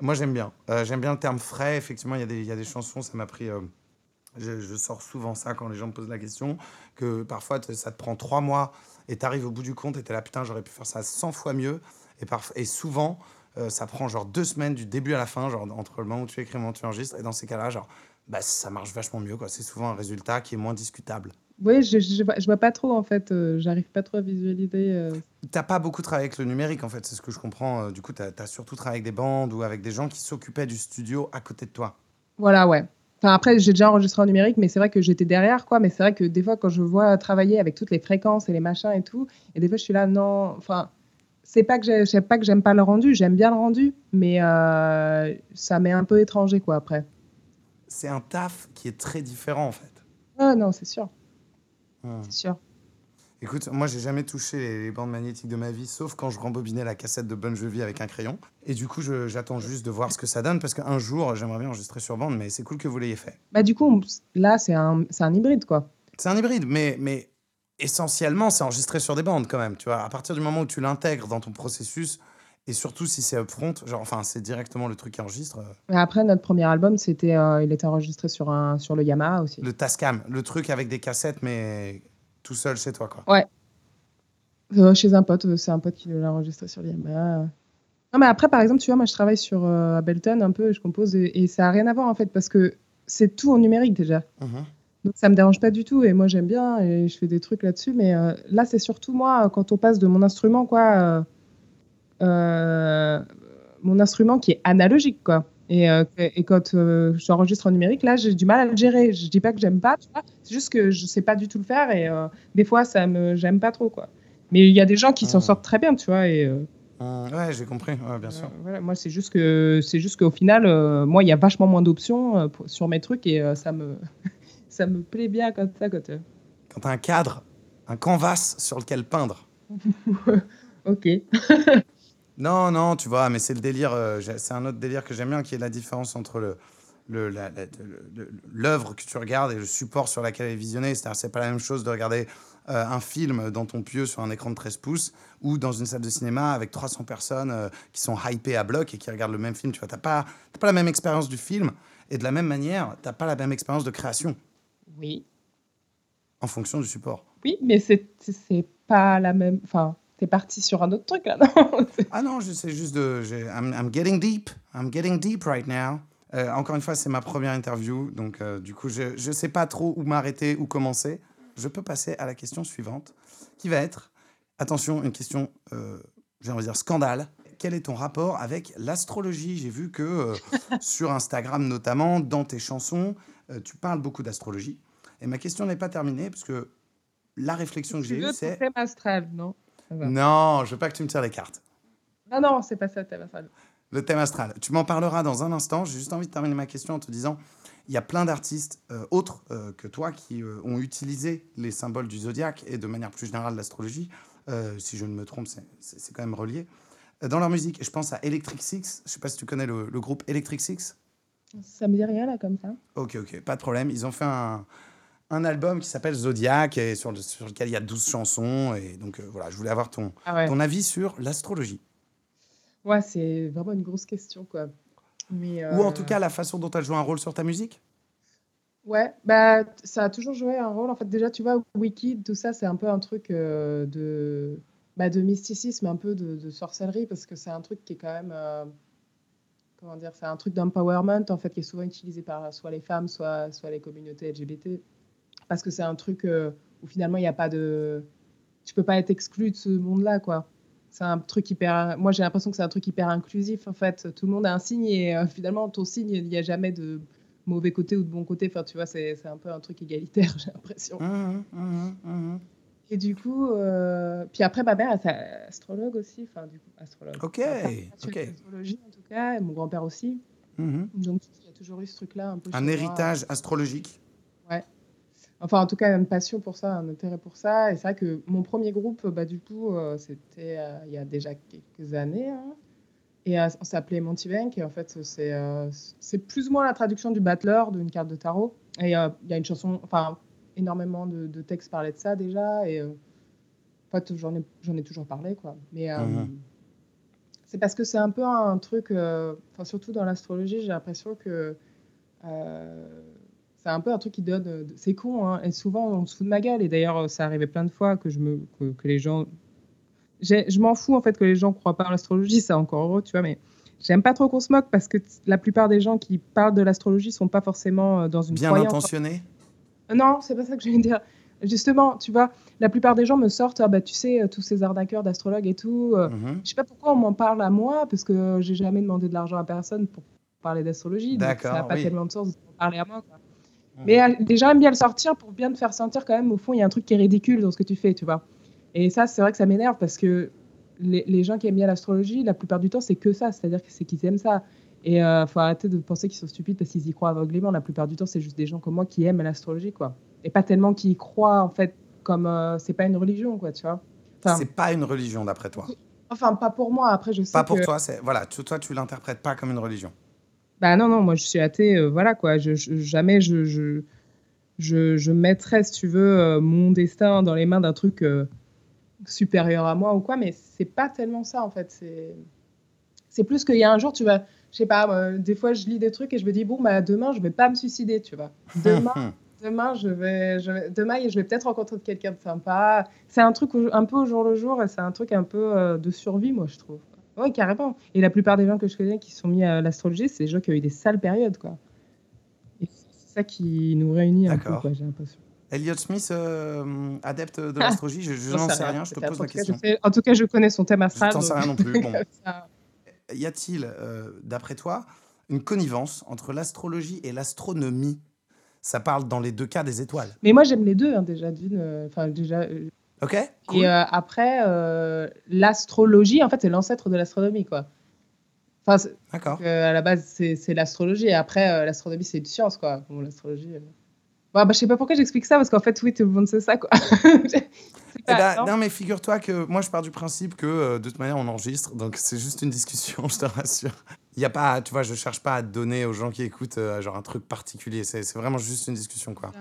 [SPEAKER 3] Moi, j'aime bien. Euh, j'aime bien le terme frais. Effectivement, il y, y a des chansons, ça m'a pris. euh, je, sors souvent ça quand les gens me posent la question, que parfois ça te prend trois mois et tu arrives au bout du compte et tu es là, putain, j'aurais pu faire ça 100 fois mieux. Et, et souvent, euh, ça prend genre deux semaines du début à la fin, genre entre le moment où tu écris et le moment où tu enregistres. Et dans ces cas-là, genre, bah, ça marche vachement mieux. C'est souvent un résultat qui est moins discutable.
[SPEAKER 5] Oui, je, je, vois- je vois pas trop en fait. euh, J'arrive pas trop à visualiser. euh,
[SPEAKER 3] T'as pas beaucoup travaillé avec le numérique en fait, c'est ce que je comprends. Euh, Du coup, t'as as surtout travaillé avec des bandes ou avec des gens qui s'occupaient du studio à côté de toi.
[SPEAKER 5] Voilà, ouais. Enfin, après, j'ai déjà enregistré en numérique, mais c'est vrai que j'étais derrière, quoi. Mais c'est vrai que des fois, quand je vois travailler avec toutes les fréquences et les machins et tout, et des fois, je suis là, non. Enfin, c'est pas que j'ai- c'est pas que j'aime pas le rendu, j'aime bien le rendu, mais euh, ça m'est un peu étranger, quoi, après.
[SPEAKER 3] C'est un taf qui est très différent en fait.
[SPEAKER 5] Ah non, c'est sûr,
[SPEAKER 3] Hmm.
[SPEAKER 5] c'est sûr.
[SPEAKER 3] Écoute, moi j'ai jamais touché les, bandes magnétiques de ma vie, sauf quand je rembobinais la cassette de Bon Jovi avec un crayon. Et du coup, j'attends juste de voir ce que ça donne parce qu'un jour, j'aimerais bien enregistrer sur bande, mais c'est cool que vous l'ayez fait.
[SPEAKER 5] Bah, du coup, on- là, c'est un, un hybride, quoi.
[SPEAKER 3] C'est un hybride, mais, mais essentiellement, c'est enregistré sur des bandes quand même. Tu vois, à partir du moment où tu l'intègres dans ton processus, et surtout si c'est upfront, genre, enfin, c'est directement le truc qui enregistre. euh,
[SPEAKER 5] Mais après, notre premier album, c'était, euh, il était enregistré sur, un, sur le Yamaha aussi.
[SPEAKER 3] Le Tascam, le truc avec des cassettes, mais tout seul chez toi, quoi.
[SPEAKER 5] Euh, chez un pote, c'est un pote qui l'a enregistré sur le Yamaha. Non, mais après, par exemple, tu vois, moi, je travaille sur euh, Ableton un peu, je compose, et, et ça n'a rien à voir, en fait, parce que c'est tout en numérique, déjà.
[SPEAKER 3] Mhm.
[SPEAKER 5] Donc, ça me dérange pas du tout, et moi, j'aime bien, et je fais des trucs là-dessus, mais là, c'est surtout moi, quand on passe de mon instrument, quoi, mon instrument qui est analogique, quoi. Et, euh, et quand euh, j'enregistre en numérique, là, j'ai du mal à le gérer. Je dis pas que j'aime pas, tu vois. C'est juste que je sais pas du tout le faire et euh, des fois, ça me, j'aime pas trop, quoi. Mais il y a des gens qui s'en
[SPEAKER 3] Ah.
[SPEAKER 5] sortent très bien, tu vois. Et euh,
[SPEAKER 3] Hum, ouais, j'ai compris, ouais, bien sûr.
[SPEAKER 5] euh, voilà, moi, c'est juste que, c'est juste qu'au final, euh, moi, il y a vachement moins d'options euh, sur mes trucs et euh, ça me, ça me plaît bien comme ça, quand. euh,
[SPEAKER 3] Quand t'as un cadre, un canvas sur lequel peindre.
[SPEAKER 5] Ok.
[SPEAKER 3] Non, non, tu vois, mais c'est le délire, euh, j'ai- c'est un autre délire que j'aime bien, qui est la différence entre le le- la- la- le- le- l'œuvre que tu regardes et le support sur lequel elle est visionnée. C'est-à-dire, c'est pas la même chose de regarder euh, un film dans ton pieu sur un écran de 13 pouces ou dans une salle de cinéma avec 300 personnes euh, qui sont hypées à bloc et qui regardent le même film. Tu vois, t'as pas, t'as pas la même expérience du film et de la même manière, t'as pas la même expérience de création
[SPEAKER 5] Oui.
[SPEAKER 3] en fonction du support.
[SPEAKER 5] Oui, mais c'est- c'est pas la même. Enfin, t'es parti sur un autre truc là, non
[SPEAKER 3] Ah non, je sais juste de. j'ai- I'm, I'm getting deep. I'm getting deep right now. Euh, encore une fois, c'est ma première interview, donc euh, du coup, je ne sais pas trop où m'arrêter, où commencer. Je peux passer à la question suivante, qui va être, attention, une question, euh, j'ai envie de dire scandale. Quel est ton rapport avec l'astrologie? J'ai vu que euh, sur Instagram notamment, dans tes chansons, tu parles beaucoup d'astrologie. Et ma question n'est pas terminée, parce que la réflexion que j'ai eue, c'est...
[SPEAKER 5] astral, non? Va.
[SPEAKER 3] Non, je veux pas que tu me tires les cartes.
[SPEAKER 5] Non, non, c'est pas ça, thème astral.
[SPEAKER 3] Le thème astral. Tu m'en parleras dans un instant. J'ai juste envie de terminer ma question en te disant il y a plein d'artistes euh, autres euh, que toi qui euh, ont utilisé les symboles du zodiaque et de manière plus générale l'astrologie. Si je ne me trompe, c'est- quand même relié. Dans leur musique, je pense à Electric Six. Je sais pas si tu connais le, le groupe Electric Six.
[SPEAKER 5] Ça me dit rien là comme ça.
[SPEAKER 3] Ok, ok, pas de problème. Ils ont fait un, un album qui s'appelle Zodiac et sur, le- sur lequel il y a 12 chansons. Et donc euh, voilà, je voulais avoir ton,
[SPEAKER 5] Ah ouais.
[SPEAKER 3] ton avis sur l'astrologie.
[SPEAKER 5] Ouais, c'est vraiment une grosse question quoi. Mais,
[SPEAKER 3] Ou en
[SPEAKER 5] euh,
[SPEAKER 3] tout cas la façon dont elle joue un rôle sur ta musique?
[SPEAKER 5] Ouais, bah ça a toujours joué un rôle. En fait, déjà, tu vois, Wiki, tout ça, c'est un peu un truc euh, de, bah, de mysticisme, un peu de, de sorcellerie, parce que c'est un truc qui est quand même, comment dire, c'est un truc d'empowerment, en fait, qui est souvent utilisé par soit les femmes, soit, soit les communautés LGBT, parce que c'est un truc euh, où finalement, il n'y a pas de... Tu peux pas être exclu de ce monde-là, quoi. C'est un truc hyper... Moi, j'ai l'impression que c'est un truc hyper inclusif, en fait. Tout le monde a un signe, et euh, finalement, ton signe, il n'y a jamais de mauvais côté ou de bon côté. Enfin, tu vois, c'est c'est un peu un truc égalitaire, j'ai l'impression.
[SPEAKER 3] Mhm, mhm, mhm.
[SPEAKER 5] Et du coup, euh, puis après, ma mère, elle est astrologue aussi. Enfin, du coup, astrologue.
[SPEAKER 3] Ok, ok.
[SPEAKER 5] d'astrologie, en tout cas, et mon grand-père aussi. Donc, il y a toujours eu ce truc-là un peu.
[SPEAKER 3] Un
[SPEAKER 5] chez moi.
[SPEAKER 3] héritage astrologique.
[SPEAKER 5] Enfin, en tout cas, une passion pour ça, un intérêt pour ça. Et c'est vrai que mon premier groupe, bah, du coup, euh, c'était euh, il y a déjà quelques années. hein. Et euh, on s'appelait Montebank. Et en fait, c'est euh, c'est plus ou moins la traduction du Battler, d'une carte de tarot. Et euh, il y a une chanson, enfin, énormément de, de textes parlaient de ça déjà. Et euh, en fait, j'en ai, j'en ai toujours parlé, quoi. Mais
[SPEAKER 3] Mhm.
[SPEAKER 5] c'est parce que c'est un peu un truc, enfin, surtout dans l'astrologie, j'ai l'impression que. C'est un peu un truc qui donne. euh, C'est con, hein, et souvent on se fout de ma gueule. Et d'ailleurs, euh, ça arrivait plein de fois que, je me, que, que les gens. Je m'en fous en fait que les gens croient pas à l'astrologie, c'est encore heureux, tu vois, mais j'aime pas trop qu'on se moque parce que la plupart des gens qui parlent de l'astrologie sont pas forcément euh, dans une
[SPEAKER 3] Bien
[SPEAKER 5] croyance. Non, c'est pas ça que je veux dire. Justement, tu vois, la plupart des gens me sortent, ah bah tu sais, tous ces arnaqueurs d'astrologues et tout. euh,
[SPEAKER 3] Mhm.
[SPEAKER 5] je sais pas pourquoi on m'en parle à moi, parce que j'ai jamais demandé de l'argent à personne pour parler d'astrologie.
[SPEAKER 3] D'accord,
[SPEAKER 5] Ça n'a pas
[SPEAKER 3] oui.
[SPEAKER 5] tellement de sens de parler à moi. quoi. Mais euh, les gens aiment bien le sortir pour bien te faire sentir quand même, au fond, il y a un truc qui est ridicule dans ce que tu fais, tu vois. Et ça, c'est vrai que ça m'énerve parce que les, les gens qui aiment bien l'astrologie, la plupart du temps, c'est que ça. C'est-à-dire que c'est qu'ils aiment ça. Et il faut arrêter de penser qu'ils sont stupides parce qu'ils y croient aveuglément. La plupart du temps, c'est juste des gens comme moi qui aiment l'astrologie, quoi. Et pas tellement qui y croient, en fait, comme euh, c'est pas une religion, quoi, tu vois. Enfin,
[SPEAKER 3] C'est pas une religion d'après toi.
[SPEAKER 5] enfin, pas pour moi. Après, je sais
[SPEAKER 3] Pas pour
[SPEAKER 5] que...
[SPEAKER 3] toi, c'est voilà, tu- toi tu l'interprètes pas comme une religion.
[SPEAKER 5] Bah non, non, moi je suis athée, euh, voilà quoi. Je, je- jamais je, je, je, je mettrais, si tu veux, euh, mon destin dans les mains d'un truc euh, supérieur à moi ou quoi, mais c'est pas tellement ça en fait. C'est, c'est plus qu'il y a un jour, tu vas, je sais pas, des fois je lis des trucs et je me dis, bon, bah demain je vais pas me suicider, tu vois. Demain, demain je vais, je vais, demain je vais peut-être rencontrer quelqu'un de sympa. C'est un truc un peu au jour le jour et c'est un truc un peu de survie, moi je trouve. Oui, carrément. Et la plupart des gens que je connais qui sont mis à l'astrologie, c'est des gens qui ont eu des sales périodes, quoi. Et c'est ça qui nous réunit un peu, quoi, j'ai l'impression.
[SPEAKER 3] Elliot Smith, euh, adepte de l'astrologie, je, je n'en
[SPEAKER 5] sais
[SPEAKER 3] rien, je te pose la
[SPEAKER 5] cas, je
[SPEAKER 3] question.
[SPEAKER 5] sais- en tout cas, je connais son thème astral.
[SPEAKER 3] t'en sais rien non plus, bon. Y a-t-il, euh, d'après toi, une connivence entre l'astrologie et l'astronomie? Ça parle dans les deux cas des étoiles.
[SPEAKER 5] Mais moi, j'aime les deux, hein, déjà, d'une. euh, Enfin, déjà.
[SPEAKER 3] Ok Cool.
[SPEAKER 5] Et euh, après, euh, l'astrologie, en fait, c'est l'ancêtre de l'astronomie, quoi. Enfin,
[SPEAKER 3] D'accord.
[SPEAKER 5] à la base, c'est l'astrologie. Et après, euh, l'astronomie, c'est une science, quoi. Bon, l'astrologie. bah, je sais pas pourquoi j'explique ça, parce qu'en fait, oui, tout le monde sait ça, quoi.
[SPEAKER 3] Eh ben,
[SPEAKER 5] non
[SPEAKER 3] non, mais figure-toi que moi, je pars du principe que euh, de toute manière, on enregistre, donc c'est juste une discussion, je te rassure. Il y a pas, tu vois, je cherche pas à donner aux gens qui écoutent euh, genre un truc particulier. C'est vraiment juste une discussion, quoi.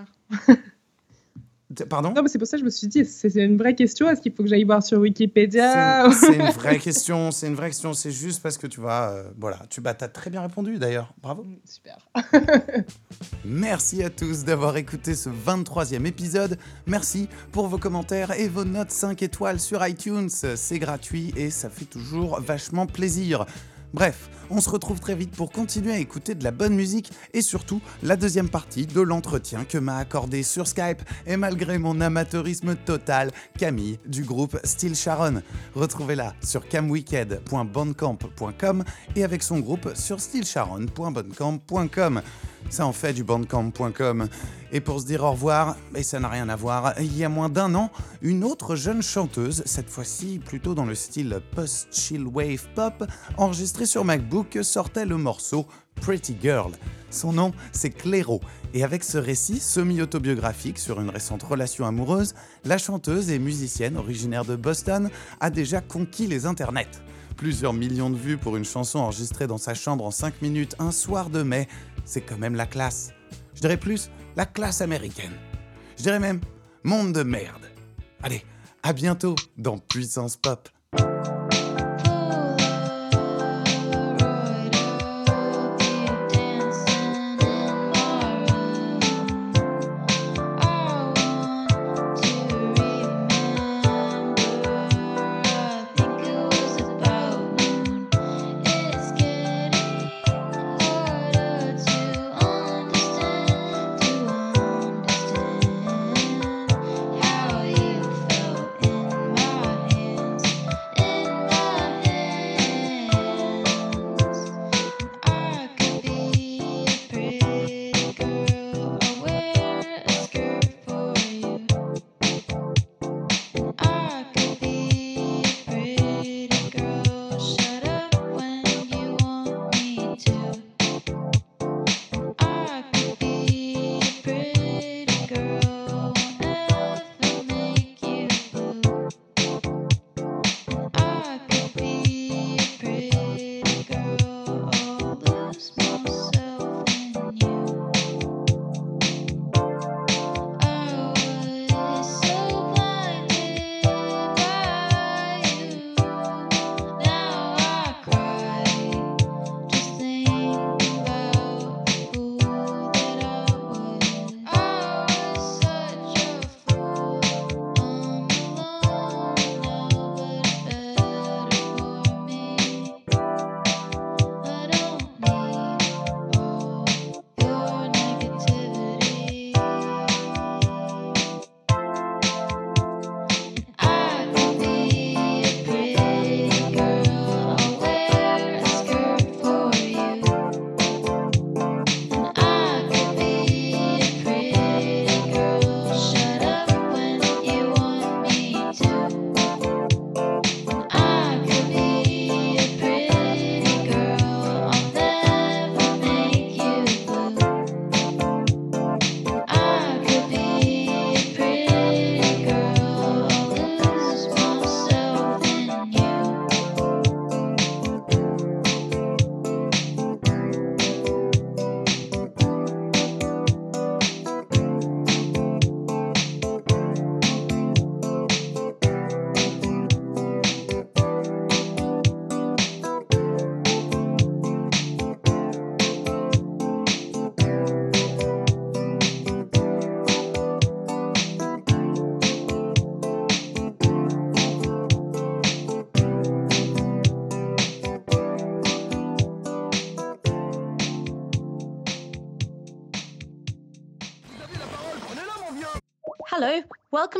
[SPEAKER 3] Pardon?
[SPEAKER 5] Non, mais c'est pour ça que je me suis dit, c'est une vraie question. Est-ce qu'il faut que j'aille voir sur Wikipédia
[SPEAKER 3] C'est c'est une vraie question, c'est une vraie question. C'est juste parce que tu vois, euh, voilà, tu bah, as très bien répondu d'ailleurs. Bravo.
[SPEAKER 5] Mm, Super.
[SPEAKER 3] Merci à tous d'avoir écouté ce 23e épisode. Merci pour vos commentaires et vos notes 5 étoiles sur iTunes. C'est gratuit et ça fait toujours vachement plaisir. Bref, on se retrouve très vite pour continuer à écouter de la bonne musique et surtout la deuxième partie de l'entretien que m'a accordé sur Skype et malgré mon amateurisme total, Camille du groupe Steel Sharon. Retrouvez-la sur camwicked.bandcamp.com et avec son groupe sur steelsharon.bandcamp.com. Ça en fait du bandcamp.com. Et pour se dire au revoir, et ça n'a rien à voir, il y a moins d'un an, une autre jeune chanteuse, cette fois-ci plutôt dans le style post-chill wave pop, enregistrée sur MacBook, sortait le morceau Pretty Girl. Son nom, c'est Clairo. Et avec ce récit semi-autobiographique sur une récente relation amoureuse, la chanteuse et musicienne originaire de Boston a déjà conquis les internets. Plusieurs millions de vues pour une chanson enregistrée dans sa chambre en 5 minutes un soir de mai, c'est quand même la classe. Je dirais plus la classe américaine. Je dirais même monde de merde. Allez, à bientôt dans Puissance Pop.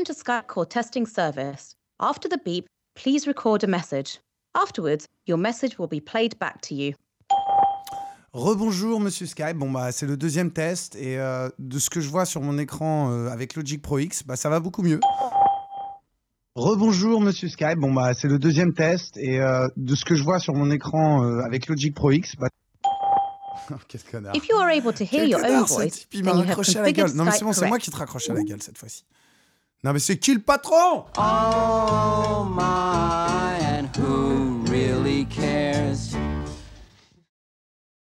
[SPEAKER 7] To Skype call testing service. After the beep, please record a message. Afterwards, your message will be played back to you.
[SPEAKER 3] Rebonjour Monsieur Skype, bon bah c'est le deuxième test et euh, de ce que je vois sur mon écran euh, avec Logic Pro X, bah ça va beaucoup mieux. Rebonjour Monsieur Skype, bon bah c'est le deuxième test et euh, de ce que je vois sur mon écran euh, avec Logic Pro X, bah... Oh, Quel connard.
[SPEAKER 7] If you are able to hear
[SPEAKER 3] Quel
[SPEAKER 7] your own
[SPEAKER 3] connard, ce
[SPEAKER 7] voice,
[SPEAKER 3] type, il
[SPEAKER 7] then
[SPEAKER 3] m'a
[SPEAKER 7] you have
[SPEAKER 3] raccroché à la
[SPEAKER 7] configured
[SPEAKER 3] gueule. Non mais c'est
[SPEAKER 7] Skype
[SPEAKER 3] bon, c'est moi qui te raccroche à la gueule cette fois-ci. Non mais c'est qui le patron?
[SPEAKER 8] Oh my, and who really cares?